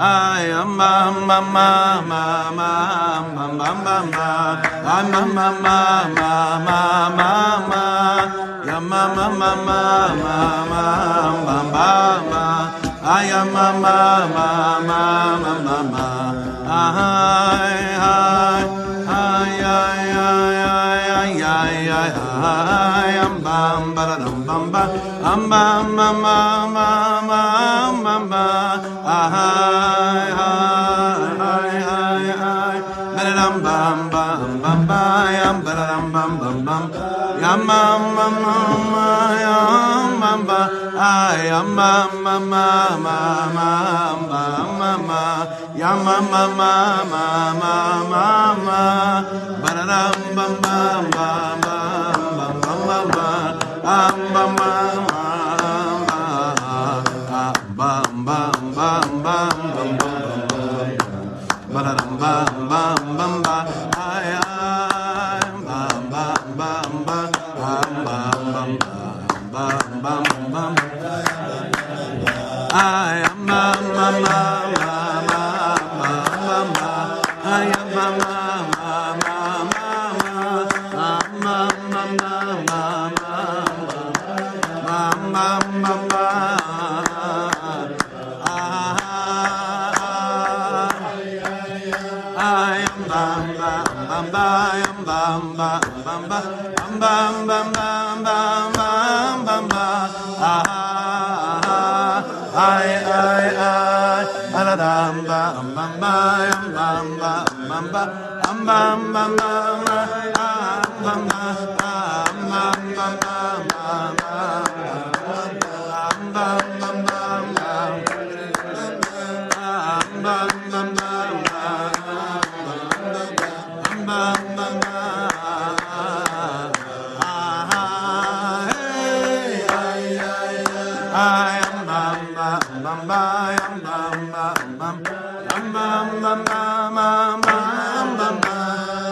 I am bam ba da dum bam ba ma ma ma ma ma ma ma ay ay ay am bam bam ma ma ma ma bum ba ay ay ay ay ay ba da dum bum bum bum ba am ba da dum bum bum bum yam ma ma ma yam bum ba ay am ma ma ma ma ma ma ma ma yam ma ma ma ma ma ma ma ba da dum bum bum bum bum bum bum bum 마음.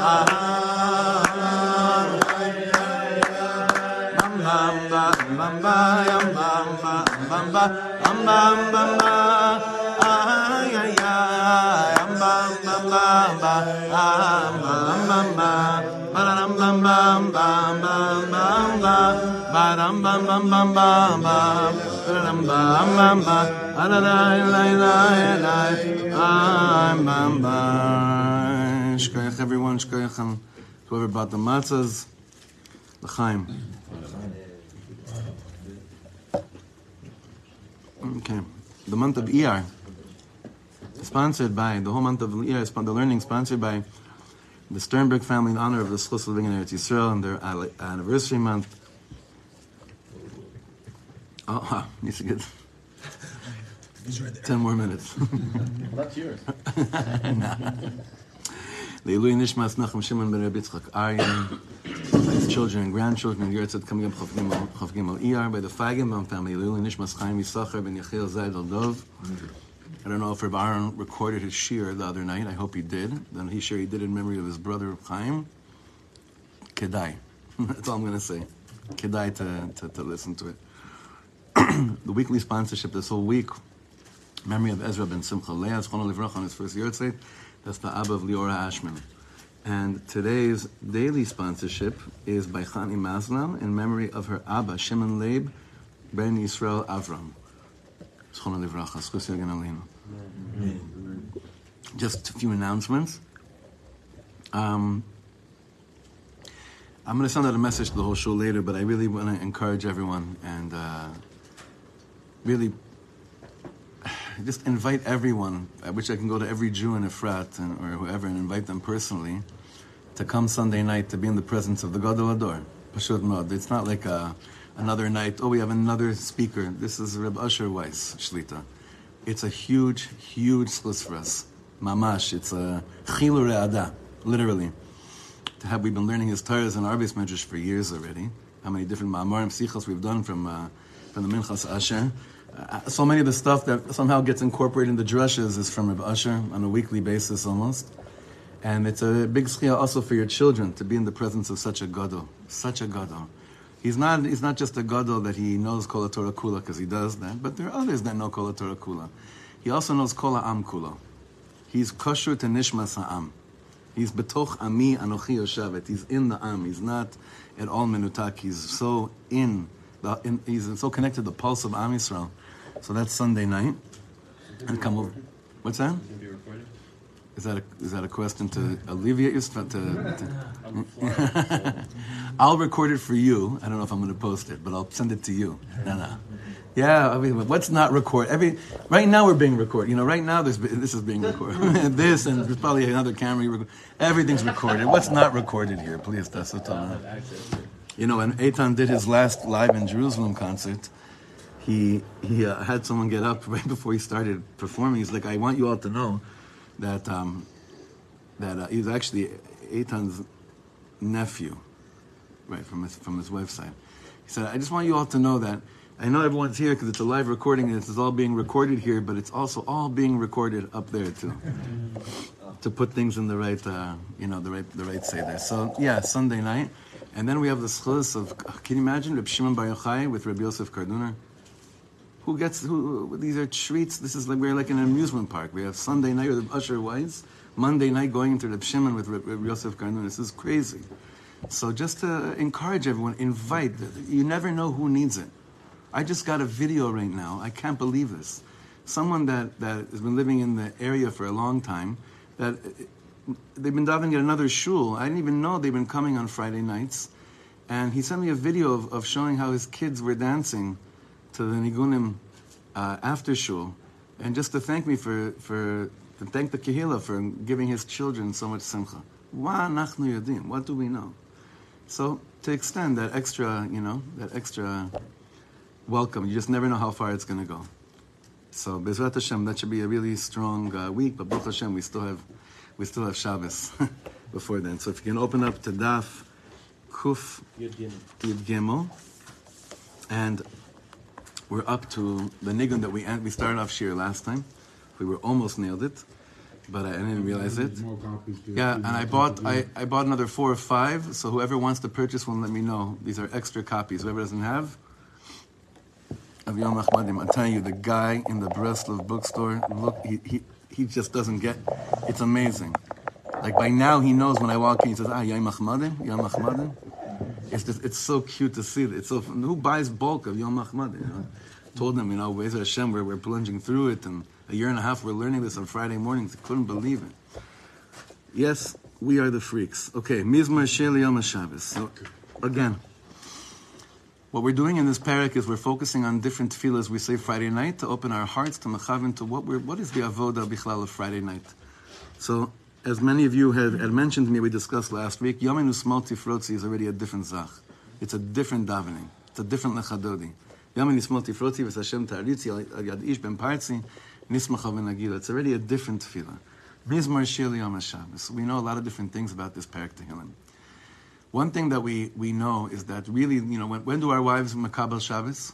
I'm Shkoyach everyone, shkoyach on whoever bought the matzahs, l'chaim. Okay, the month of Iyar, sponsored by, the whole month of Iyar, the learning sponsored by the Sternberg family in honor of the Schluss living in Eretz Yisrael and their anniversary month. Oh, needs to get ten more minutes. That's yours. Leilui Nishmas Nachum Shimon ben Rabbi Yitzchak Aryan, his children and grandchildren, and Yertzat coming up Chav Gimel Iyar by the Feigenbaum family. Leilui Nishmas Chaim Yisachar ben Yechiel Zayd Dov. I don't know if Rabbi Aaron recorded his shir the other night. I hope he did. Then he sure he did in memory of his brother Chaim. Kedai. That's all I'm going to say. Kedai to, to, to listen to it. the weekly sponsorship this whole week, memory of Ezra ben Simcha Leah, Zchon on his first year That's the Abba of Liora Ashman. And today's daily sponsorship is by Chani Maslam in memory of her Abba, Shimon Leib ben Yisrael Avram. Just a few announcements. Um, I'm going to send out a message to the whole show later, but I really want to encourage everyone and uh, really just invite everyone. which I can go to every Jew in Efrat and, or whoever and invite them personally to come Sunday night to be in the presence of the Gadol Ador. Pashut Mod. It's not like a, another night. Oh, we have another speaker. This is Reb Usher Weiss Shlita. It's a huge, huge schluss for us. Mamash. It's a chilu re'ada. literally. To have we've been learning his Torahs and Arbis Medrash for years already. How many different Ma'amarim Sichos we've done from uh, from the Minchas Asher. Uh, so many of the stuff that somehow gets incorporated in the drushes is from Reb Usher on a weekly basis almost. And it's a big schia also for your children to be in the presence of such a gadol, such a gadol. He's not, he's not just a gadol that he knows Kol Torah Kula because he does that, but there are others that know Kol Torah Kula. He also knows Kol Am Kula. He's kosher to Nishmas Ha'am. He's betoch ami anochi yoshavet. He's in the am. He's not at all menutak. He's so in, the, in he's so connected to the pulse of Am Yisrael. So that's Sunday night. And come over. What's that? Can be recorded? Is that a, is that a question to alleviate your st- to, to the. I'll record it for you. I don't know if I'm going to post it, but I'll send it to you. No, no. Yeah, I mean, what's not record? Every right now we're being recorded. You know, right now there's this is being recorded. this and there's probably another camera. Everything's recorded. What's not recorded here? Please, that's what I I'm. have access to it. You know, when Eitan did his last live in Jerusalem concert, he he uh, had someone get up right before he started performing. He's like, "I want you all to know that um, that uh, he's actually Eitan's nephew, right from his from his wife's side." He said, "I just want you all to know that." I know everyone's here because it's a live recording and it's all being recorded here, but it's also all being recorded up there too, to put things in the right, uh, you know, the right, the right say there. So yeah, Sunday night, and then we have the schus of. Can you imagine Reb Shimon Bar Yochai with Reb Yosef Karduner? Who gets who? These are treats. This is like we're like in an amusement park. We have Sunday night with Usher Weiss, Monday night going into Reb Shimon with Reb, Reb Yosef Karduner. This is crazy. So just to encourage everyone, invite. You never know who needs it. I just got a video right now. I can't believe this. Someone that, that has been living in the area for a long time, that they've been davening at another shul. I didn't even know they've been coming on Friday nights. And he sent me a video of, of showing how his kids were dancing to the Nigunim uh, after shul. And just to thank me for, for to thank the Kehillah for giving his children so much simcha. What do we know? So to extend that extra, you know, that extra welcome. You just never know how far it's going to go. So Bezrat Hashem, that should be a really strong uh, week. But Baruch Hashem, we still have, we still have Shabbos before then. So if you can open up to Daf Kuf Yud Gimel. And we're up to the nigun that we end. We started off shir last time. We were almost nailed it, but I didn't realize it. Yeah, and I bought I, I bought another four or five. So whoever wants to purchase one, let me know. These are extra copies. Whoever doesn't have of Yom Achmadim, I'm telling you, the guy in the Breslov bookstore, look, he, he he just doesn't get. It's amazing. Like by now, he knows when I walk in. He says, "Ah, Yom Achmadim, Yom Achmadim." It's just it's so cute to see. That. It's so who buys bulk of Yom Achmadim? You know? Told them, you know, Bezer Hashem, we're, we're plunging through it, and a year and a half we're learning this on Friday mornings. I couldn't believe it. Yes, we are the freaks. Okay, Mizmor Shel Yom HaShabbos. So, again, what we're doing in this parak is we're focusing on different tefillahs we say Friday night to open our hearts to machavin to what we're, what is the avoda bichlal of Friday night. So, as many of you had, had mentioned to me, we discussed last week, Yom Enusmal Tifrotzi is already a different zach. It's a different davening. It's a different lechadodi. Yom Enusmal Tifrotzi ta'aritzi al yad ish ben parzi nismacha v'nagila. It's already a different tefillah. Mizmor Shil Yom HaShabbos. We know a lot of different things about this parak Tehillim. One thing that we, we know is that really, you know, when, when do our wives makabel Shabbos?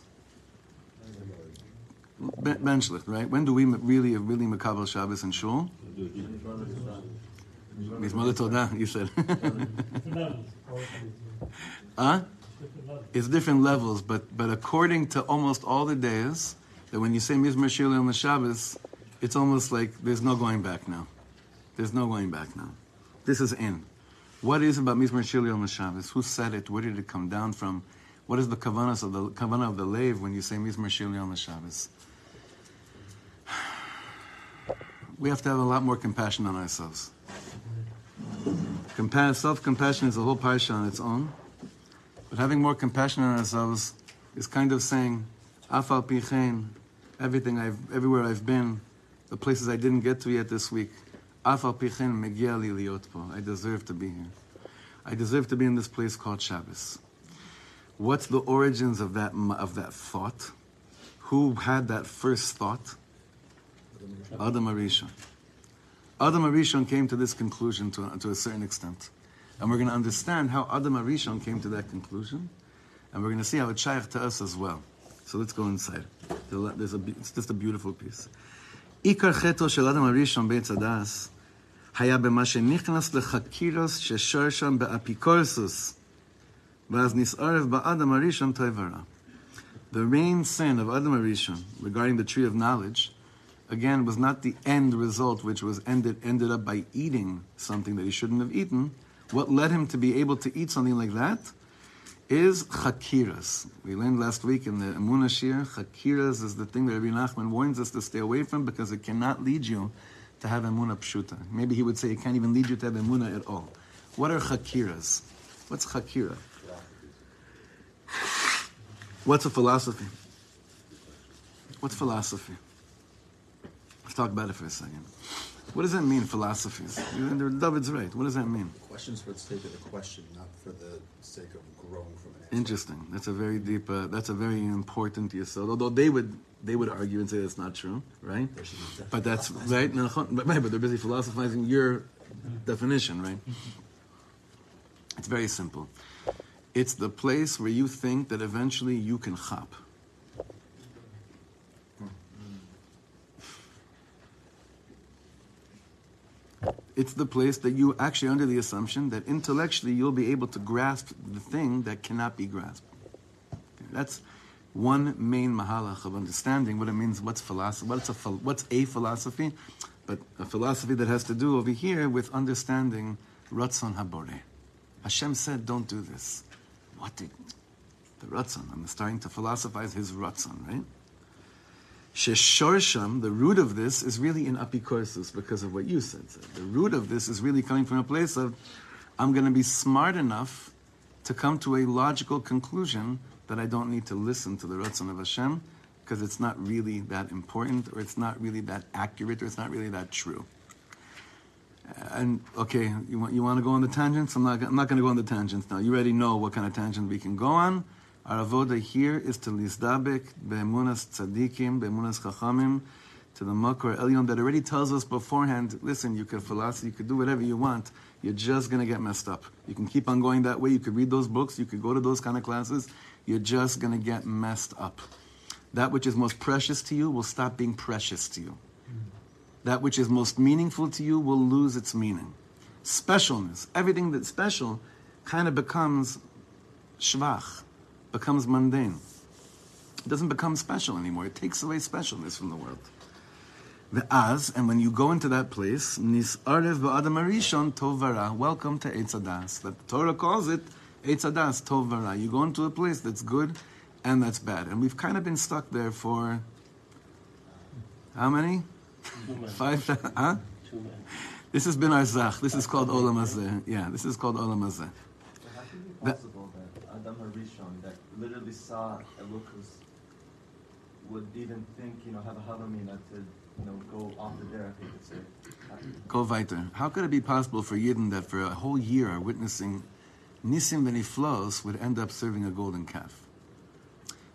Ben right? When do we really, really makabel Shabbos in shul? Mizmor Todah, you said. huh? It's different levels, but but according to almost all the days, that when you say Mizmor Yom Shabbos, it's almost like there's no going back now. There's no going back now. This is in. What is about Mizmor Shil Yom Shabbos? Who said it? Where did it come down from? What is the kavanas of the kavanah of the lave when you say Mizmor Shil Yom Shabbos? We have to have a lot more compassion on ourselves. Compa- self-compassion is a whole parsha on its own. But having more compassion on ourselves is kind of saying, Afal pichein, everything I've, everywhere I've been, the places I didn't get to yet this week, Afal pichein megia li liot po. I deserve to be here. I deserve to be in this place called Shabbos. What's the origins of that m- of that thought? Who had that first thought? Adam Arisha. Adam Arishon came to this conclusion to, to a certain extent. And we're going to understand how Adam Arishon came to that conclusion. And we're going to see how it's shaykh to us as well. So let's go inside. There's a, it's just a beautiful piece. עיקר חטאו של אדם הראשון בעץ הדס היה במה שנכנס לחקירוס ששור שם באפיקורסוס, ואז נסערב באדם הראשון טוב ורע. The main sin of Adam Arishon regarding the tree of knowledge, again, was not the end result, which was ended, ended up by eating something that he shouldn't have eaten. What led him to be able to eat something like that is chakiras. We learned last week in the Emunah Shir, chakiras is the thing that Rabbi Nachman warns us to stay away from because it cannot lead you to have Emunah pshuta. Maybe he would say it can't even lead you to have Emunah at all. What are chakiras? What's chakira? What's a philosophy? What's philosophy? Let's talk about it for a second. What does that mean, philosophies? David's right. What does that mean? Questions for the sake of the question, not for the sake of growing from. Interesting. That's a very deep. Uh, that's a very important yesod. Although they would they would argue and say that's not true, right? But that's right. No, but, right, but they're busy philosophizing your definition, right? It's very simple. It's the place where you think that eventually you can chop. It's the place that you actually under the assumption that intellectually you'll be able to grasp the thing that cannot be grasped. Okay, that's one main mahalach of understanding what it means, what's philosophy, what's a, what's a philosophy, but a philosophy that has to do over here with understanding Ratzon Habore. Hashem said, don't do this. What did the Ratzon? I'm starting to philosophize his Ratzon, right? Sheshorsham, the root of this, is really in apikorsus because of what you said. The root of this is really coming from a place of, I'm going to be smart enough to come to a logical conclusion that I don't need to listen to the Ratzon of Hashem because it's not really that important or it's not really that accurate or it's not really that true. And okay, you want, you want to go on the tangents? I'm not, I'm not going to go on the tangents now. You already know what kind of tangent we can go on. Our avoda here is to lizdabek be'emunas tzadikim, be'emunas chachamim, to the makor elyon that already tells us beforehand, listen, you could philosophy, you could do whatever you want, you're just to get messed up. You can keep on going that way, you could read those books, you could go to those kind of classes, you're just to get messed up. That which is most precious to you will stop being precious to you. That which is most meaningful to you will lose its meaning. Specialness, everything that's special, kind of becomes shvach becomes mundane. It doesn't become special anymore. It takes away specialness from the world. The az, and when you go into that place, nis arev ba'adam arishon tovara. Welcome to Eitzadas. That the Torah calls it Eitzadas tovara. You go into a place that's good and that's bad. And we've kind of been stuck there for how many? Five. Huh? This has been our zach. This is called olam hazeh. Yeah, this is called olam hazeh. Possible that Adam Harishon that literally saw Elokus would even think, you know, have a havamina to, you know, go off the derech, you could say. Go weiter. How could it be possible for Yidden that for a whole year are witnessing Nisim Beniflos would end up serving a golden calf?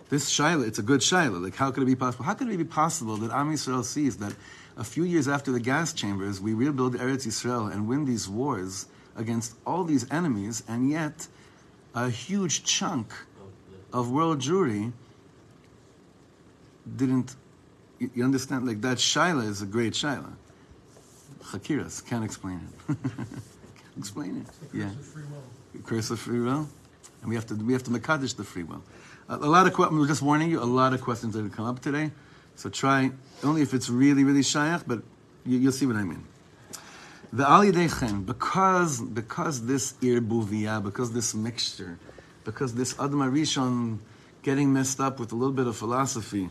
This Shaila, it's a good Shaila. Like, how could it be possible? How could it be possible that Am Yisrael sees that a few years after the gas chambers, we rebuild Eretz Yisrael and win these wars against all these enemies, and yet a huge chunk of world Jewry didn't. You you understand? Like that Shaila is a great Shaila. Hakiras can't explain it. can't explain it. Yeah, curse of free will, and we have to we have to mekadesh the free will. A, a lot of questions. I'm just warning you. A lot of questions are going to come up today, so try only if it's really really shaykh, but you, you'll see what I mean. The al Yidei because because this irbuvia, because this mixture, because this adma rishon getting messed up with a little bit of philosophy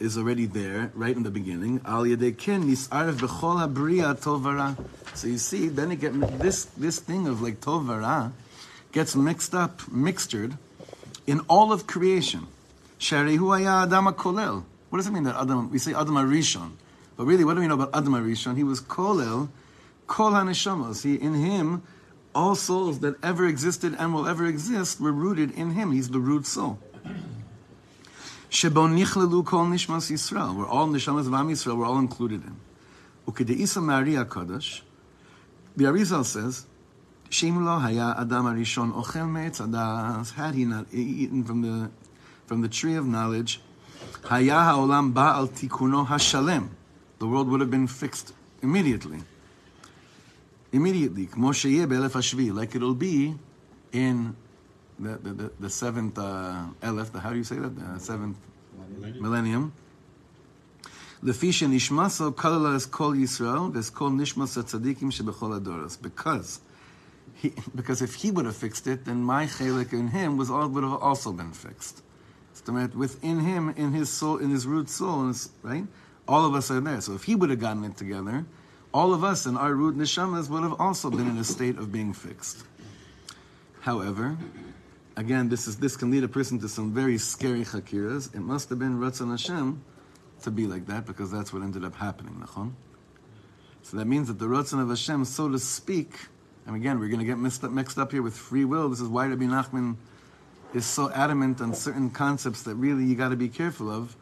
is already there right in the beginning. Al ken nisaref b'chol habriya tovara. So you see, then it get this this thing of like tovara gets mixed up, mixtured in all of creation. Sharihu haya kolel. What does it mean that Adam? We say Adam Rishon, but really, what do we know about Adam Rishon? He was kolel Kol haneshamos. He in him, all souls that ever existed and will ever exist were rooted in him. He's the root soul. Shebo nichlelu kol nishmas Yisrael. We're all neshamas of Am Yisrael. We're all included in. Ukedeisa Mari HaKadosh, the Arizal says, Shem lo haya Adam Arishon ochel me'etz hadas, had he not eaten from the, from the tree of knowledge, haya ha'olam ba'al tikuno hashalem, the world would have been fixed immediately immediately. Like it'll be in the, the, the, the seventh uh, elef, the, how do you say that? The seventh millennium. millennium. Lefisha nishmaso kalalas kol Yisrael, there's kol nishmas tzadikim shebechol adoras. Because, he, because if he would have fixed it, then my chelik in him was all, would have also been fixed. So within him, in his soul, in his root soul, right? All of us are there. So if he would have gotten it together, all of us in our root neshamas would have also been in a state of being fixed. However, again, this is this can lead a person to some very scary hakiras. It must have been Ratzon Hashem to be like that because that's what ended up happening. Nachon. So that means that the Ratzon of Hashem, so to speak, and again, we're going to get mixed up, mixed up here with free will. This is why Rabbi Nachman is so adamant on certain concepts that really you got to be careful of.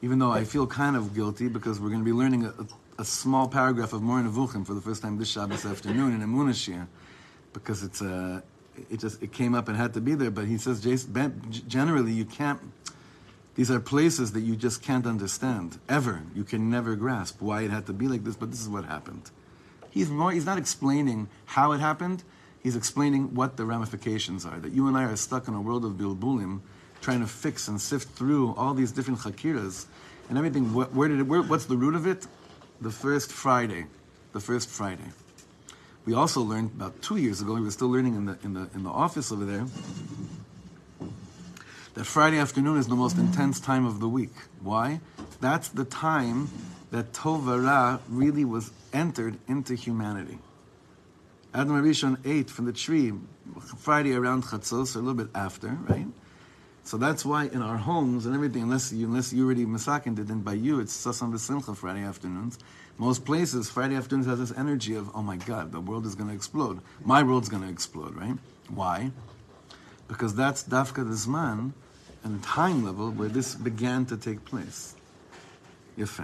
Even though I feel kind of guilty because we're going to be learning a, a small paragraph of Moreh Nevuchim for the first time this Shabbos afternoon in Emunah because it's a it just it came up and had to be there. But he says, generally you can't. These are places that you just can't understand ever. You can never grasp why it had to be like this. But this is what happened. He's more. He's not explaining how it happened. He's explaining what the ramifications are. That you and I are stuck in a world of bilbulim, trying to fix and sift through all these different chakiras and everything. Where, where did it? Where, what's the root of it? The first Friday. The first Friday. We also learned about two years ago. We were still learning in the in the in the office over there that Friday afternoon is the most intense time of the week. Why? That's the time that Tovara really was entered into humanity. Adam Rishon ate from the tree Friday around Chatzos, a little bit after, right? So that's why in our homes and everything, unless you unless you already masakin did, then by you it's Sasam V'Simcha Friday afternoons. Most places, Friday afternoons has this energy of, oh my God, the world is going to explode. My world's going to explode, right? Why? Because that's Dafka the Zman and the time level where this began to take place. יפה.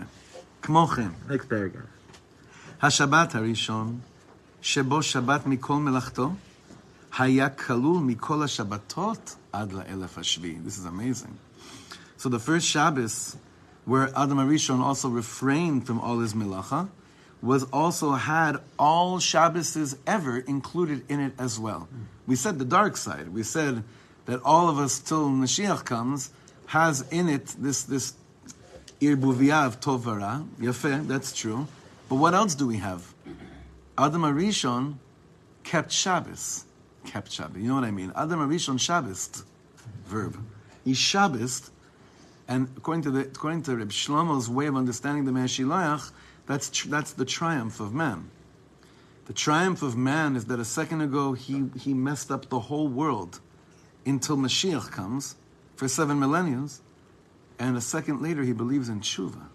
כמו כן, next paragraph. השבת הראשון, שבו שבת מכל מלאכתו, Haya kalul mikol Shabbatot ad la'elef hashvi. This is amazing. So the first Shabbos, where Adam Arishon also refrained from all his milacha, was also had all Shabboses ever included in it as well. We said the dark side. We said that all of us till Mashiach comes has in it this this irbuviah of tovara. Yafeh, that's true. But what else do we have? Adam Arishon kept Shabbos. Kept. You know what I mean? Adam Arishon Shabbos. Verb. He Shabbos and according to the according to Reb Shlomo's way of understanding the Meshilayach, that's tr- that's the triumph of man. The triumph of man is that a second ago he, he messed up the whole world until Mashiach comes for seven millennia, and a second later he believes in tshuva.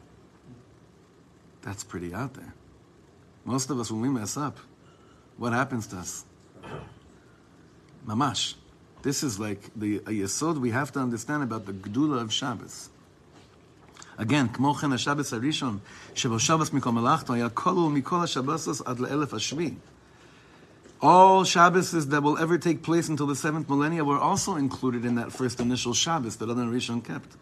That's pretty out there. Most of us, when we mess up, what happens to us? Mamash. This is like the a yesod we have to understand about the gdula of Shabbos. Again, כמו כן השבס הראשון, שבו שבס מכל מלאכתו, היה כלול מכל השבסות עד לאלף השביעי. All Shabbos that will ever take place until the seventh millennia were also included in that first initial Shabbos that Adam Rishon kept.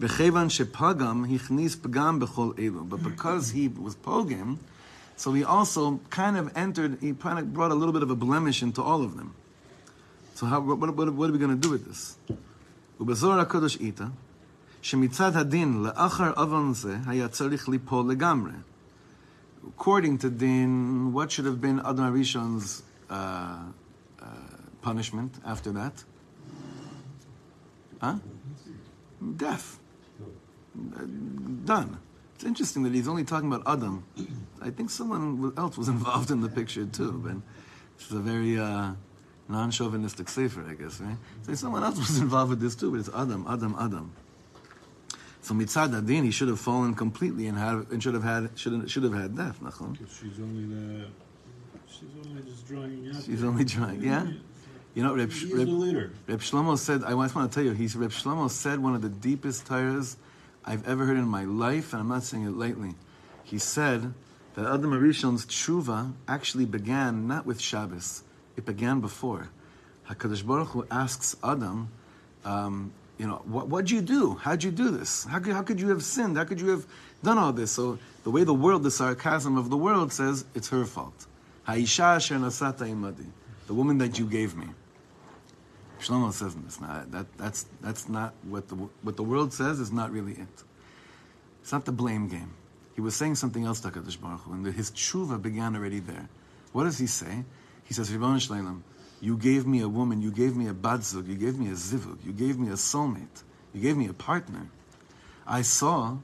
וכיוון שפגם, הכניס פגם בכל אלו. But because he was pogam, so he also kind of entered, he kind of brought a little bit of a blemish into all of them. So how, what, what, what are we going to do with this? ובזוהר הקדוש איתה, שמצד הדין לאחר עוון זה היה צריך ליפול לגמרי. According to din, what should have been Adam Arishon's uh, uh, punishment after that? Huh? Death. Uh, done. It's interesting that he's only talking about Adam. I think someone else was involved in the picture too, but it's a very uh, non-chauvinistic sefer, I guess, right? So someone else was involved with this too, but it's Adam, Adam, Adam. So mitzad adin, he should have fallen completely and had and should have had should have, should have had death. Nachon. She's only the, she's only just drawing out. She's only drawing, yeah. You know, Reb, He Reb. Reb Shlomo said. I just want to tell you, he's Reb Shlomo said one of the deepest tires I've ever heard in my life, and I'm not saying it lightly. He said that Adam Arishon's tshuva actually began not with Shabbos, it began before. HaKadosh Baruch Hu asks Adam, um, you know, what, what'd you do? How'd you do this? How could, how could you have sinned? How could you have done all this? So the way the world, the sarcasm of the world says, it's her fault. Ha'isha asher nasata imadi. The woman that you gave me. Shlomo says this. Not, that, that's, that's not what the, what the world says is not really it. It's not the blame game. He was saying something else to HaKadosh Baruch Hu, and his tshuva began already there. What does he say? He says, Ribbon Shleilim, you gave me a woman, you gave me a badzug, you gave me a zivug, you gave me a soulmate, you gave me a partner. I saw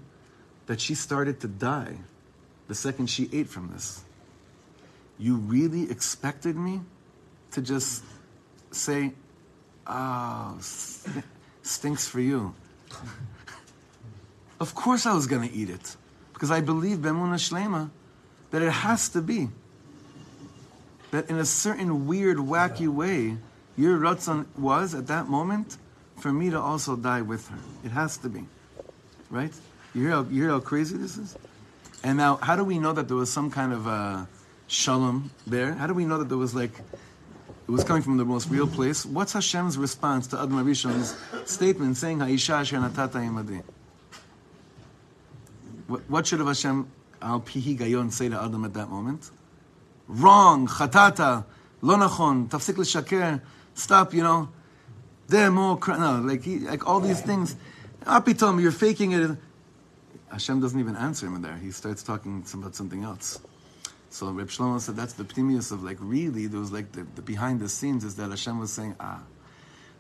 that she started to die the second she ate from this. You really expected me to just say, oh, stinks for you. of course I was going to eat it. Because I believe, Bemuna Shlema, that it has to be that in a certain weird, wacky way, your Ratzon was at that moment for me to also die with her. It has to be. Right? You hear how, you hear how crazy this is? And now, how do we know that there was some kind of uh, shalom there? How do we know that there was like, it was coming from the most real place? What's Hashem's response to Adam Arishon's statement saying, Ha'isha asher natata imadi? What should have Hashem al pihi gayon say to Adam at that moment? Wrong, chatata, lo nachon, tafsik l'shaker, stop, you know, demo, no, like, like all these things. Apitom, you're faking it. Hashem doesn't even answer him there. He starts talking about something else. So Reb Shlomo said that's the pnimius of like really there was like the, the behind the scenes is that Hashem was saying ah,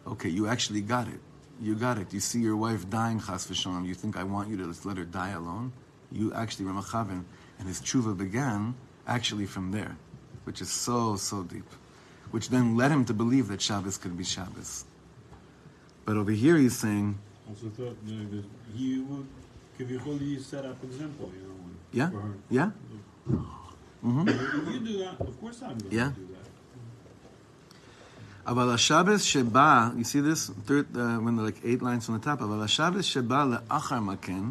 okay you actually got it, you got it. You see your wife dying chas v'shalom. You think I want you to let her die alone? You actually Ramachavin and his tshuva began actually from there, which is so, so deep, which then led him to believe that Shabbos could be Shabbos. But over here he's saying. Also thought uh, he would, Kiviyachol, set up example, you know. Yeah, yeah. Mm-hmm. If you do that, of course I'm going yeah. to do that. אבל השבס שבא, you see this? Third, uh, when like eight lines from the top, אבל השבס שבא לאחר מכן,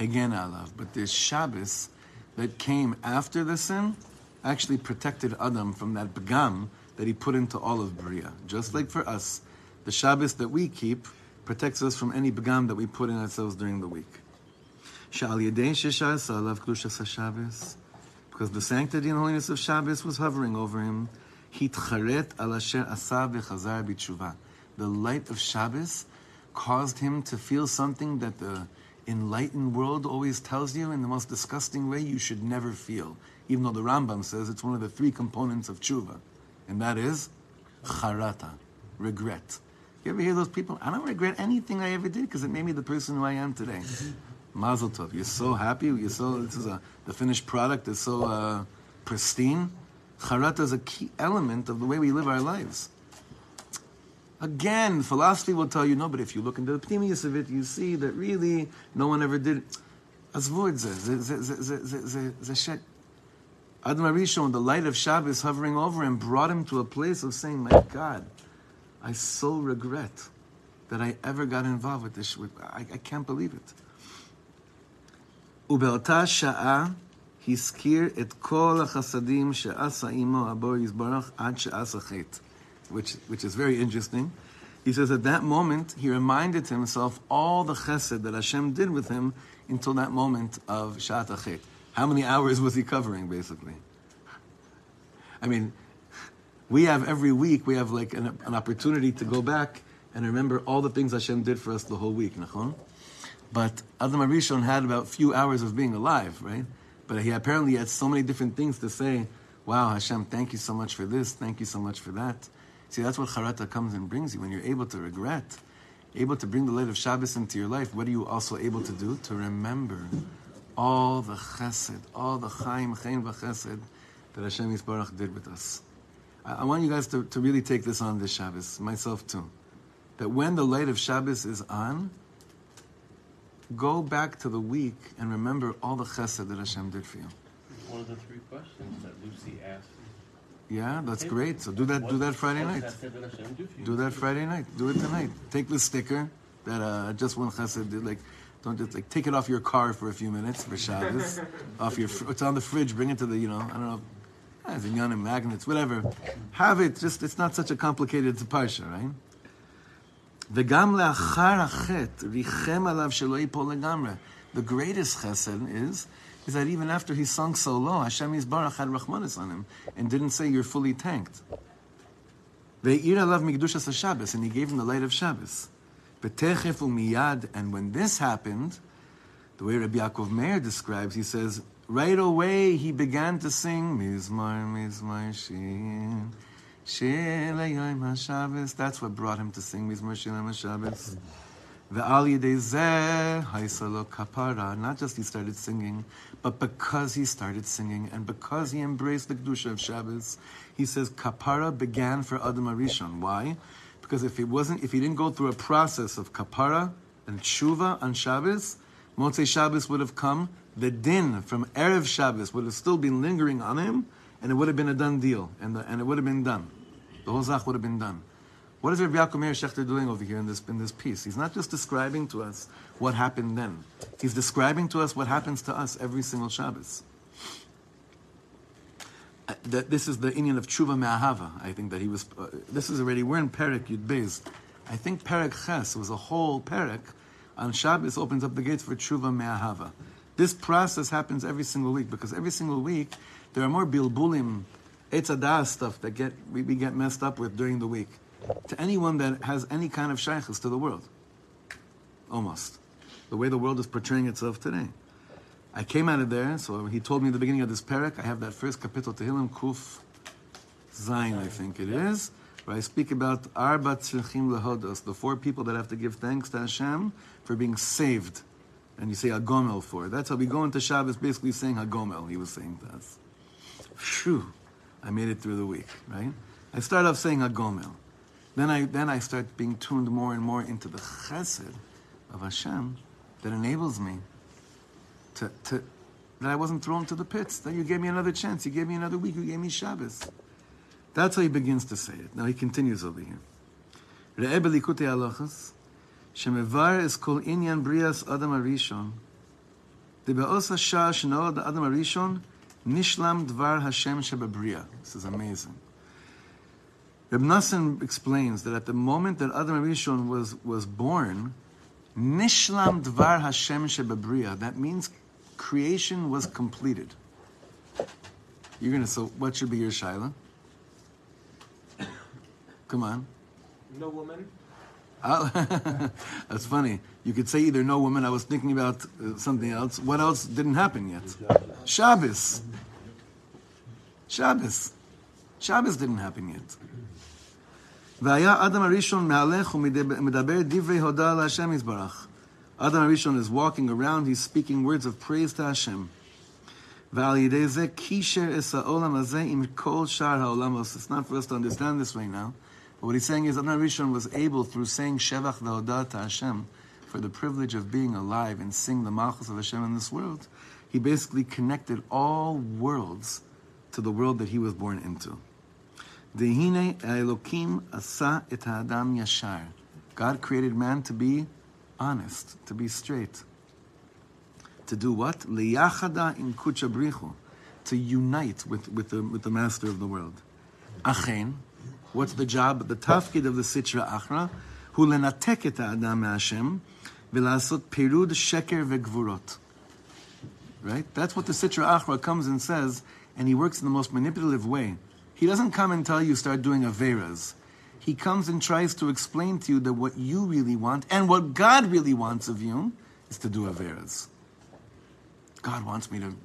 הגן עליו. But this Shabbos that came after the sin actually protected Adam from that begam that he put into all of Bria. Just like for us, the Shabbos that we keep protects us from any begam that we put in ourselves during the week. Because the sanctity and holiness of Shabbos was hovering over him. The light of Shabbos caused him to feel something that the enlightened world always tells you in the most disgusting way you should never feel, even though the Rambam says it's one of the three components of tshuva, and that is charata, regret. You ever hear those people? I don't regret anything I ever did because it made me the person who I am today. Mazel tov. You're so happy. You're so. This is a the finished product is so uh, pristine. Charata is a key element of the way we live our lives. Again, philosophy will tell you no, but if you look into the pnimius of it, you see that really no one ever did. Azvu it says, shit. Adam Arishon, the light of Shabbos hovering over him, brought him to a place of saying, "My God, I so regret that I ever got involved with this. With, I, I can't believe it." ובאותה שעה הזכיר את כל החסדים שעשה עמו הבו יזברך עד שעשה חטא which, which is very interesting. He says at that moment, he reminded himself all the chesed that Hashem did with him until that moment of Shat Achet. How many hours was he covering, basically? I mean, we have every week, we have like an, an opportunity to go back and remember all the things Hashem did for us the whole week, nachon? But Adam Arishon had about few hours of being alive, right? But he apparently had so many different things to say. Wow, Hashem, thank you so much for this. Thank you so much for that. See, that's what charata comes and brings you. When you're able to regret, able to bring the light of Shabbos into your life, what are you also able to do? To remember all the chesed, all the chaim, chaim v'chesed that Hashem Yisbarach did with us. I, I want you guys to, to really take this on this Shabbos, myself too. That when the light of Shabbos is on, go back to the week and remember all the chesed that Hashem did for you. One of the three questions that Lucy asked yeah, that's great. So do that. Do that Friday night. Do that Friday night. Do it tonight. Take the sticker that uh, just one chesed did. Like Don't just like take it off your car for a few minutes for Shabbos. off your, fr- it's on the fridge. Bring it to the, you know, I don't know, as a and magnets, whatever. Have it. Just it's not such a complicated parsha, right? וגם לאחר החטא ריחם עליו שלא ייפול לגמרי. The greatest chesed is, is that even after he sunk so low, Hashem Yisbarach had Rahmanis on him and didn't say you're fully tanked. Ve'ir alav mikdushas Shabbos, and he gave him the light of Shabbos. Betechef umiyad, and when this happened, the way Rabbi Yaakov Meir describes, he says, right away he began to sing Mizmor, Mizmor, Shin, Shil Yom HaShabbos. That's what brought him to sing Mizmor, Shil Yom HaShabbos. Kapara. Not just he started singing, but because he started singing and because he embraced the kedusha of Shabbos, he says kapara began for Adam Arishon. Why? Because if he wasn't, if he didn't go through a process of kapara and tshuva on Shabbos, Motzei Shabbos would have come. The din from erev Shabbos would have still been lingering on him, and it would have been a done deal, and the, and it would have been done. The whole zach would have been done. What is Rabbi Yaakov Meir Shechter doing over here in this, in this piece? He's not just describing to us what happened then. He's describing to us what happens to us every single Shabbos. Uh, that this is the Indian of Tshuva Me'ahava. I think that he was. Uh, this is already. We're in Perek Yud Beis. I think Perek Ches was a whole Perek on Shabbos opens up the gates for Tshuva Me'ahava. This process happens every single week because every single week there are more bilbulim, etzadah stuff that get we, we get messed up with during the week. To anyone that has any kind of shaykhs to the world, almost the way the world is portraying itself today. I came out of there, so he told me at the beginning of this parak, I have that first kapitel Tehillim Kuf Zayin, I think it is, where I speak about Arba Tzrichim Lehodos, the four people that have to give thanks to Hashem for being saved. And you say Hagomel for it. That's how we go into Shabbos basically saying Hagomel, he was saying to us. Phew, I made it through the week, right? I start off saying Hagomel. Then I, then I start being tuned more and more into the chesed of Hashem that enables me to, to, that I wasn't thrown to the pits, that you gave me another chance, you gave me another week, you gave me Shabbos. That's how he begins to say it. Now he continues over here. Re'eh belikutei halachas, shemevar es kol inyan brias adam arishon, deba'os hashar shenolad adam arishon, nishlam dvar Hashem shebebriya. This is amazing. Reb Noson explains that at the moment that Adam Rishon was, was born, Nishlam Dvar Hashem Shebabriya, that means creation was completed. You're gonna, so what should be your Shaila? Come on. No woman. Ah, That's funny. You could say either no woman, I was thinking about uh, something else. What else didn't happen yet? Shabbos. Shabbos. Shabbos didn't happen yet. והיה אדם הראשון מהלך ומדבר דברי הודעה להשם יזברך. Adam Arishon is walking around, he's speaking words of praise to Hashem. ועל ידי זה קישר את העולם הזה עם כל שאר העולמות. It's not for us to understand this right now. But what he's saying is Adam Arishon was able, through saying Shevach v'hodah to Hashem, for the privilege of being alive and seeing the Malchus of Hashem in this world, he basically connected all worlds to the world that he was born into. Dehine Elokim asa et yashar. God created man to be honest, to be straight. To do what? Liyachada in kuchabrichu. To unite with, with, the, with the master of the world. Achen. What's the job? The tafkid of the Sitra Achra. Hu lenatek et ha'adam Hashem. V'lasot pirud sheker ve'gvurot. Right? That's what the Sitra Achra comes and says, and he works in the most manipulative way. He doesn't come and tell you start doing Averas. He comes and tries to explain to you that what you really want and what God really wants of you is to do Averas. God wants me to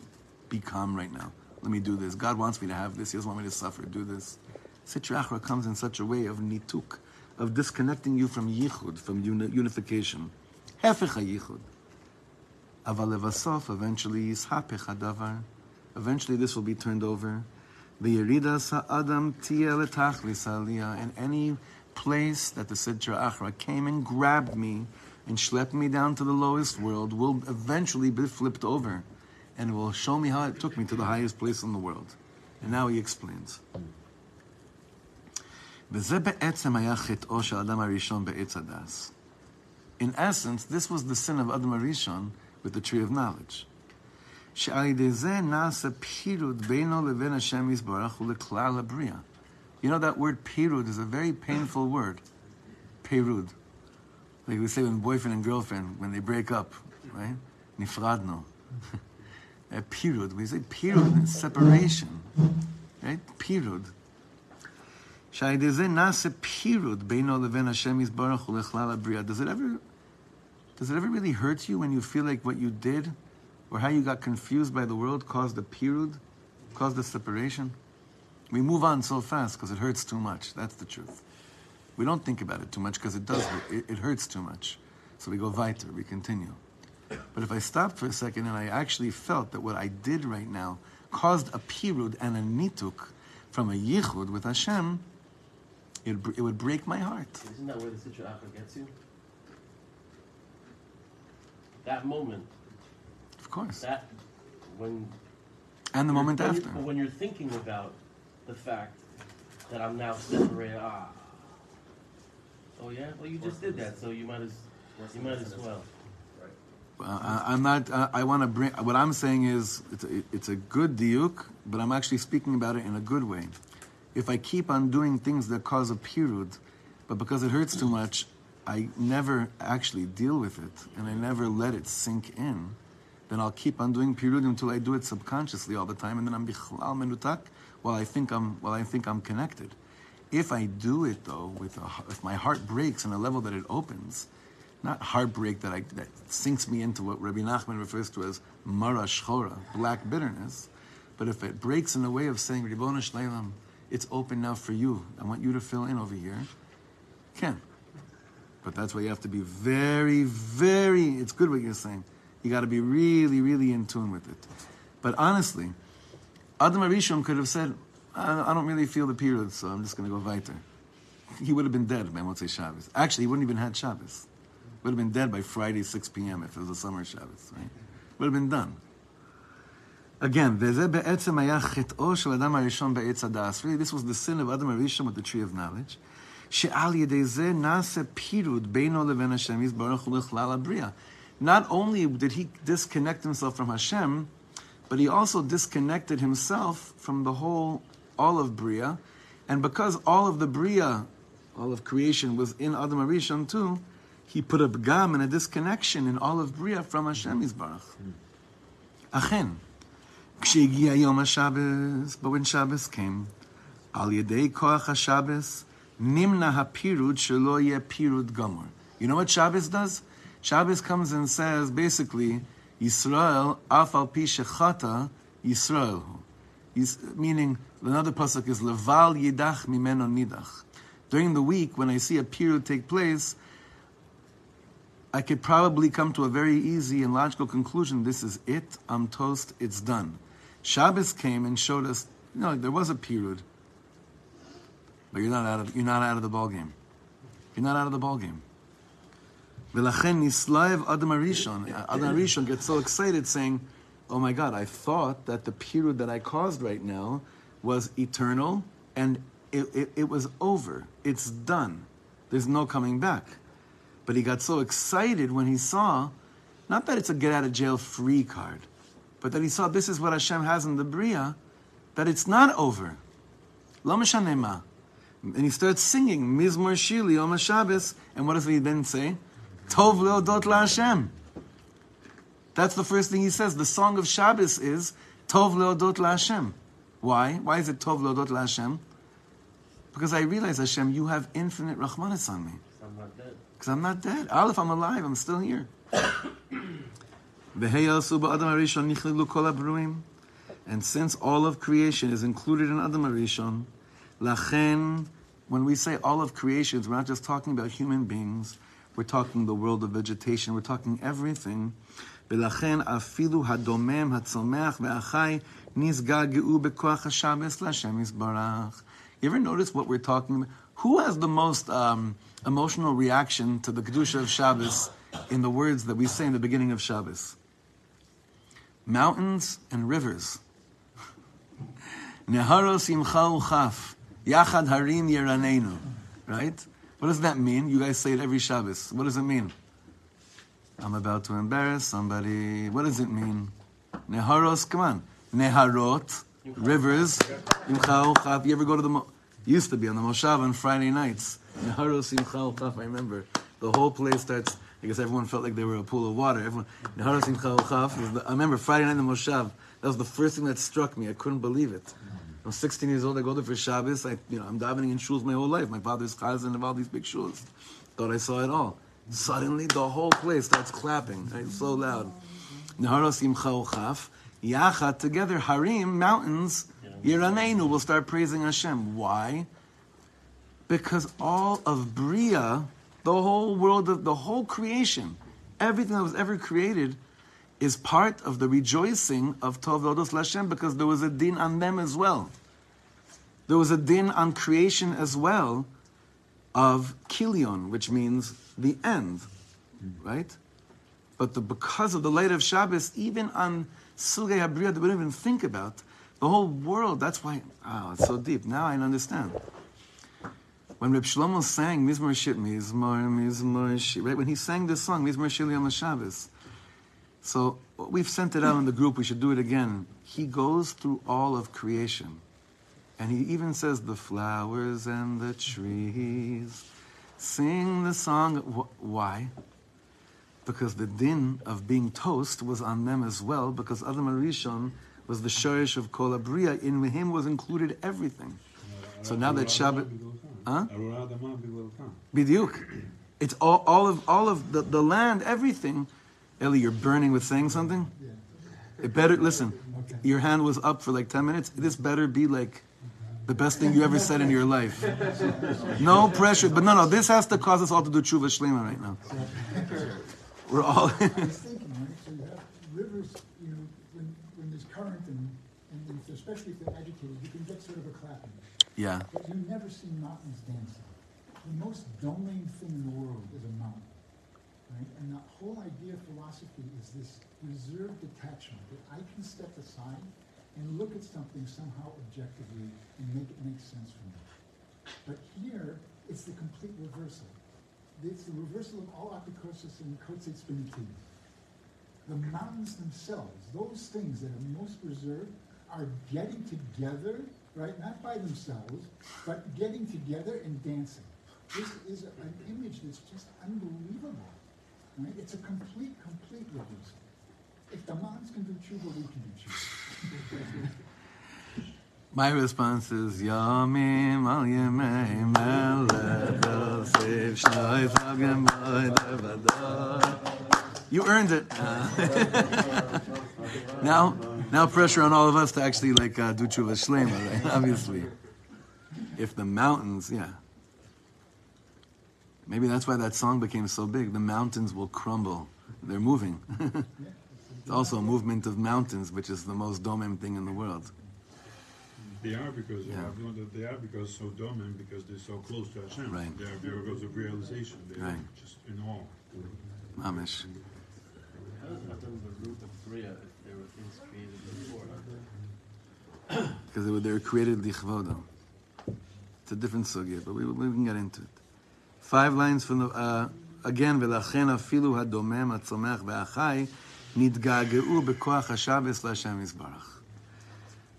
be calm right now. Let me do this. God wants me to have this. He doesn't want me to suffer. Do this. Sitra Achra comes in such a way of nituk, of disconnecting you from yichud, from uni- unification. Hefech yichud. Aval levasof, eventually, yishapech hadavar. Eventually, this will be turned over. In any place that the sitra Achra came and grabbed me and schlepped me down to the lowest world will eventually be flipped over and will show me how it took me to the highest place in the world. And now he explains. In essence, this was the sin of Adam Arishon with the tree of knowledge. שעל ידי זה נעשה פירוד בינו לבין השם יזברך ולכלל הבריאה. You know that word pirud is a very painful word. Pirud. Like we say when boyfriend and girlfriend, when they break up, right? Nifradno. Uh, pirud. We say pirud, separation. Right? Pirud. שעל ידי זה נעשה פירוד בינו לבין השם יזברך ולכלל הבריאה. Does it ever, does it ever really hurt you when you feel like what you did or how you got confused by the world caused a pirud, caused a separation? We move on so fast because it hurts too much. That's the truth. We don't think about it too much because it does, it, it hurts too much. So we go weiter, we continue. But if I stopped for a second and I actually felt that what I did right now caused a pirud and a nituk from a yichud with Hashem, it, it would break my heart. Isn't that where the Sitra gets you? That moment, course. that when And the moment after. You, when you're thinking about the fact that I'm now separated, ah, oh yeah, well you just did that, so you might as you might as well. Uh, I- I'm not. Uh, I want to bring. What I'm saying is, it's a, it's a good diuk, but I'm actually speaking about it in a good way. If I keep on doing things that cause a pirud, but because it hurts too much, I never actually deal with it, and I never let it sink in, then I'll keep on doing pirud until I do it subconsciously all the time, and then I'm bichlal menutak while I think I'm while I think I'm connected. If I do it though, with a, if my heart breaks on a level that it opens, not heartbreak that, I, that sinks me into what Rabbi Nachman refers to as mara shchora, black bitterness, but if it breaks in a way of saying, Ribbon Shleilam, it's open now for you. I want you to fill in over here. Can. But that's why you have to be very, very, it's good what you're saying. You got to be really, really in tune with it. But honestly, Adam Arishon could have said, I, don't really feel the pirud, so I'm just going to go weiter. He would have been dead by Motzei Shabbos. Actually, he wouldn't even had Shabbos. Would have been dead by Friday 6 p.m. if it was a summer Shabbos, right? Would have been done. Again, Really, this was the sin of Adam הראשון with the tree of knowledge. שעל ידי זה נעשה פירוד בינו לבין השם יזברך ולכלל הבריאה. Not only did he disconnect himself from Hashem, but he also disconnected himself from the whole, all of Bria. And because all of the Bria, all of creation was in Adam Arishon too, he put a gam and a disconnection in all of Bria from Hashem Yisbarach. Achen. Kshegia Yom HaShabbos, but when Shabbos came, Al Yedei Koach HaShabbos, Nimna HaPirud Shelo Yeh Pirud Gomor. You know what Shabbos does? Shabbos comes and says, basically, Yisrael, afal pi shechata, Yisrael. Yis- Meaning, another pasuk is, leval yidach mimeno nidach. During the week, when I see a pirud take place, I could probably come to a very easy and logical conclusion. This is it. I'm toast. It's done. Shabbos came and showed us, you know, there was a pirud, but you're not out of you're not out of the ball game. You're not out of the ball game. V'lachen nislayev Adam Arishon. Gets so excited, saying, "Oh my God! I thought that the pirud that I caused right now was eternal, and it, it, it was over. It's done. There's no coming back." But he got so excited when he saw, not that it's a get out of jail free card, but that he saw this is what Hashem has in the Bria, that it's not over. Lo mishaneh. And he starts singing Mizmor Shili Yom Shabbos, and what does he then say? Tov leodot la Hashem. That's the first thing he says. The song of Shabbos is Tov leodot la Hashem. Why? Why is it Tov leodot la Hashem? Because I realize Hashem, you have infinite rahmanis on me. So I'm not dead. Because I'm not dead. Aleph, I'm alive. I'm still here. V'heyel ba'adam harishon nichlelu kol habruim. And since all of creation is included in Adam Arishon, lachen, when we say all of creations, we're not just talking about human beings. We're talking the world of vegetation. We're talking everything. ולכן אפילו הדומם, הצומח והחי נזגגעו בכוח השבס להשם יזברך. You ever notice what we're talking about? Who has the most um, emotional reaction to the Kedusha of Shabbos in the words that we say in the beginning of Shabbos? Mountains and rivers. Neharo simcha uchaf, yachad harim yeranenu. Right? What does that mean? You guys say it every Shabbos. What does it mean? I'm about to embarrass somebody. What does it mean? Neharos, come on. Neharot, rivers. You ever go to the, mo- used to be on the Moshav on Friday nights. Neharos, imcha. I remember. The whole place starts, I guess everyone felt like they were a pool of water. Everyone, Neharos, imcha I remember Friday night in the Moshav. That was the first thing that struck me. I couldn't believe it. I'm 16 years old. I go there for Shabbos. I, you know, I'm davening in shuls my whole life. My father's chazan of all these big shuls. Thought I saw it all. Suddenly, the whole place starts clapping. Right? So loud. Neharos imcha uchaf. Yachat together, Harim, mountains, Yiraneinu will start praising Hashem. Why? Because all of Bria, the whole world of the whole creation, everything that was ever created, is part of the rejoicing of Tov Lodos Lashem because there was a din on them as well. There was a din on creation as well of Kilion, which means the end, right? But the, because of the light of Shabbos, even on Sugei Habriya we don't even think about, the whole world, that's why, oh, it's so deep. Now I understand. When Reb Shlomo sang Mizmor Shir, Mizmor, Mizmor Shir, right? When he sang this song, Mizmor Shir Yom Shabbos, so we've sent it out in the group, we should do it again. He goes through all of creation. And he even says, the flowers and the trees sing the song. Why? Because the din of being toast was on them as well, because Adam Arishon was the shorish of Kol Abriya. In him was included everything. So now that Shabbat- Huh? Aurora Adama biglalta. Bidiyuk. It's all, all of all of the, the land, everything. Eli, you're burning with saying something? It better listen. Your hand was up for like ten minutes. This better be like the best thing you ever said in your life. No pressure, but no, no. This has to cause us all to do tshuva shlema right now. We're all. I was thinking, right, so you have rivers, you know, when, when there's current and, and if- especially if they're agitated, you can get sort of a clapping. yeah. But you never see mountains dancing. The most domem thing in the world is a mountain, right? And the whole idea of philosophy is this reserved detachment, that I can step aside and look at something somehow objectively and make it make sense for me. But here, it's the complete reversal. It's the reversal of all apikosis and kotzet spinitiv. The mountains themselves, those things that are most reserved, are getting together, right? Not by themselves, but getting together and dancing. This is an image that's just unbelievable, right? It's a complete, complete reversal. If the mountains can do tshuva, we can do tshuva. My response is Yamim al. You earned it. Now, now pressure on all of us to actually like uh, do tshuva shlema, right? Obviously, if the mountains, yeah, maybe that's why that song became so big. The mountains will crumble. They're moving. it's also a movement of mountains, which is the most domem thing in the world. They are because Yeah. I've known that they are because so dominant because they're so close to Hashem. Right. They are because of realization. They are Right. just in awe. Mamish. How does Adam the root of Bria if there were things created before? Because they were, they were created lichvodo. It's a different sugya, but we, we can get into it. Five lines from the uh, again. ולכן אפילו הדומם, הצומח והחי נתגעגעו בכוח השבס להשם יזברך.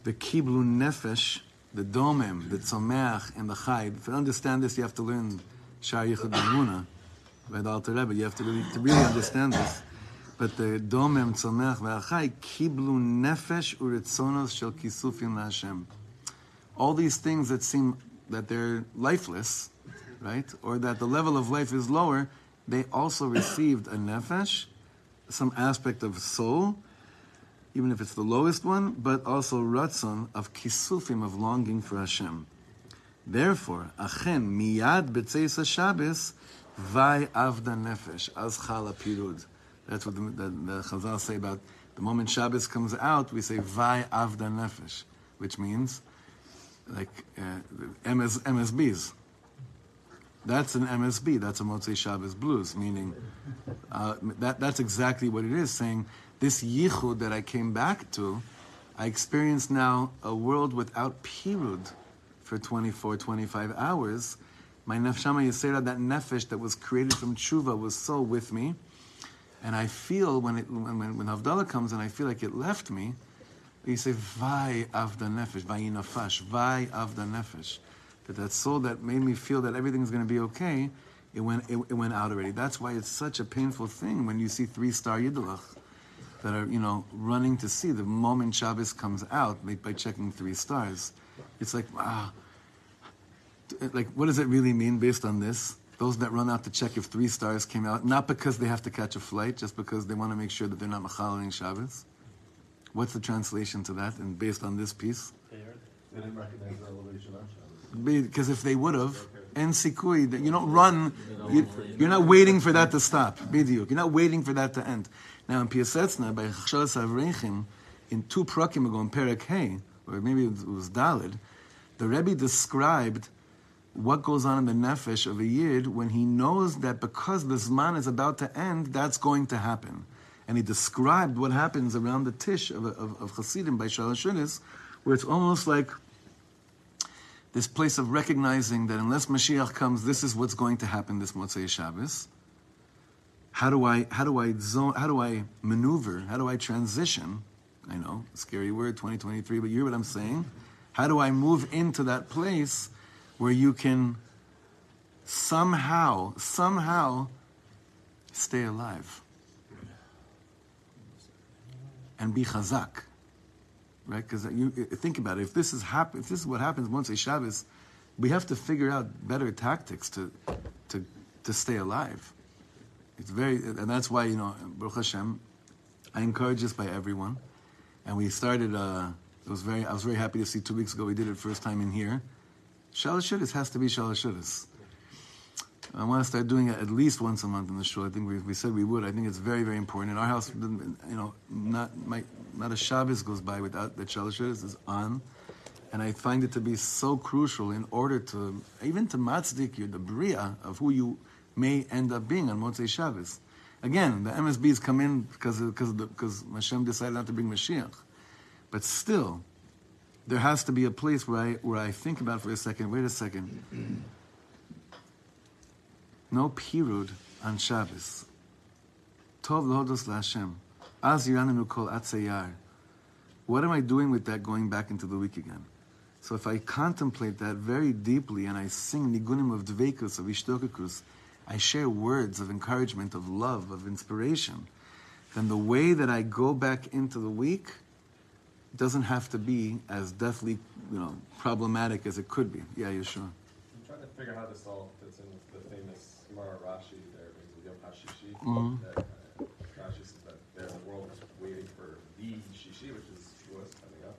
וקיבלו nefesh, the domem, the tzomach, and the chai. To understand this, you have to learn Shar Yichud B'Muna by the Alter Rebbe. You have to really, to really understand this. But the domem, tzomach, והחי קיבלו nefesh uritzonos shel kisufim laHashem. All these things that seem that they're lifeless, right, or that the level of life is lower, they also received a nefesh, some aspect of soul, even if it's the lowest one, but also ratzon of kisufim of longing for Hashem. Therefore, achen miyad b'tzeis Shabbos vay avda nefesh az chala pirud. That's what the, the, the Chazal say about the moment Shabbos comes out. We say vay avda nefesh, which means like uh, MS, MSBs. That's an MSB. That's a Motzei Shabbos blues, meaning uh, that that's exactly what it is. Saying this yichud that I came back to, I experience now a world without pirud for 24, 25 hours. My nefshama yisera, that nefesh that was created from tshuva, was so with me, And I feel when it when when, when Havdalah comes and I feel like it left me, you say Vai Avda Nefesh, Vai Nafash, Vai Avda Nefesh. That that soul that made me feel that everything's going to be okay, it went it, it went out already. That's why it's such a painful thing when you see three star Yiddelach that are you know running to see the moment Shabbos comes out by, checking three stars. It's like wow, like what does it really mean based on this? Those that run out to check if three stars came out, not because they have to catch a flight, just because they want to make sure that they're not machalaling Shabbos. What's the translation to that? And based on this piece, They didn't recognize the elevation on Shabbos. Because if they would have, and sikui, you don't run, you, you're not waiting for that to stop. Bidiyuk. You're not waiting for that to end. Now in Piasetzna, by Chashalas Avrechim, in two prakim ago in Perek Hey, or maybe it was Dalid, the Rebbe described what goes on in the nefesh of a yid when he knows that because the zman is about to end, that's going to happen. And he described what happens around the tish of, of, of Hasidim by Shalashunis, where it's almost like this place of recognizing that unless Mashiach comes, this is what's going to happen this Motzei Shabbos. How do I how do I zone how do I maneuver? How do I transition? I know, scary word, 2023, but you hear what I'm saying? How do I move into that place where you can somehow, somehow stay alive and be chazak? Right? Because you think about it. If this is hap- if this is what happens once a Shabbos, we have to figure out better tactics to to to stay alive. It's very, and that's why you know, Baruch Hashem, I encourage this by everyone, and we started. Uh, it was very. I was very happy to see two weeks ago we did it first time in here. Shalashudas has to be Shalashudas. I want to start doing it at least once a month in the shul. I think we, we said we would. I think it's very, very important. In our house, you know, not my, not a Shabbos goes by without the Shalashudas is on. And I find it to be so crucial in order to, even to matzdik you, the bria of who you may end up being on Motzei Shabbos. Again, the MSBs come in because because because Hashem decided not to bring Mashiach, but still, there has to be a place where I where I think about for a second. Wait a second. No pirud on Shabbos. Tov lodos laHashem. Az yiranenu kol atzayar. What am I doing with that going back into the week again? So if I contemplate that very deeply and I sing nigunim of dveikus, of ishtokakus, I share words of encouragement, of love, of inspiration, then the way that I go back into the week doesn't have to be as deathly, you know, problematic as it could be. Yeah, you're sure. I'm trying to figure out how this all fits in with the famous Gemara Rashi there, maybe Yom HaShishi. Mhm. That, uh, Rashi says that the world is waiting for the Shishi, which is Shavuos coming up.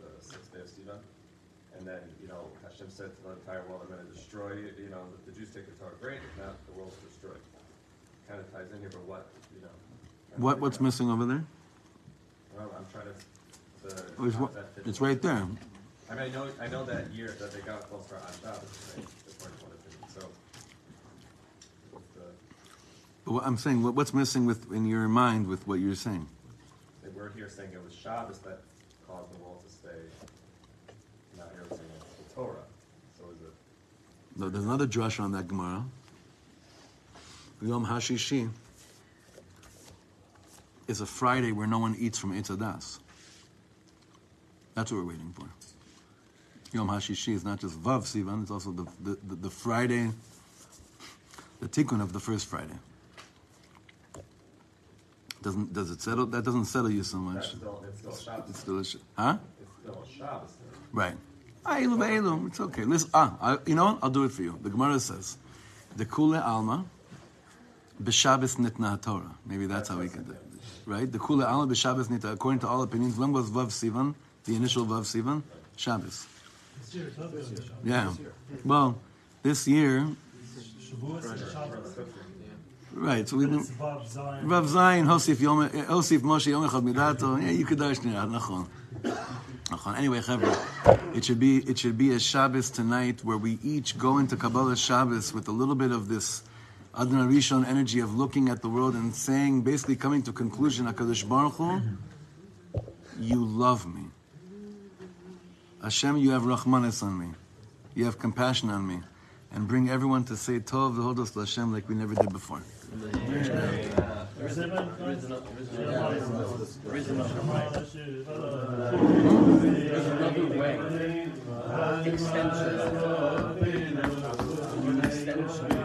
The sixth day of Sivan. And then, you know, Hashem said to the entire world, I'm going to destroy, you you know, the Jews take the Torah, great, if not, the world's destroyed. Kind of ties in here, but what, you know. What what's out. missing over there? Well, I'm trying to, to. Oh, it's, what- it's right there. I mean, I know, I know that year that they got a false start on Shabbos, right? According to one opinion, so. what's the- But what I'm saying, what, what's missing with in your mind with what you're saying? They were here saying it was Shabbos that caused the wall to stay. Now here we're saying it's the Torah. So is it? No, there's another drush on that Gemara. Yom Hashishi is a Friday where no one eats from Eitzadas. That's what we're waiting for. Yom Hashishi is not just Vav Sivan, it's also the, the, the, the Friday, the tikkun of the first Friday. Doesn't does it settle? That doesn't settle you so much. still, it's still Shabbos. It's delicious, huh? It's still Shabbos. Right. It's okay. Listen. Ah, I, you know what? I'll do it for you. The Gemara says, "The Kule Alma, b'Shabbos nitna Torah." Maybe that's how we can do it. Right? The Kule Alma b'Shabbos nitna. According to all opinions, when was Vav Sivan? The initial Vav Sivan, Shabbos. Yeah. Well, this year, right? So we've been. Rav Zayin, Hosif Yom, Hosif Moshe Yom Echad Midato. Yeah, you could Nirad, Nachon. Nachon. Anyway, Chevra, it should be it should be a Shabbos tonight where we each go into Kabbalah Shabbos with a little bit of this Adam Arishon energy of looking at the world and saying, basically coming to conclusion, Hakadosh Baruch Hu, you love me. Hashem, you have Rahmanis on me. You have compassion on me. And bring everyone to say Tov v'hodos Hashem like we never did before. Extension. Extension.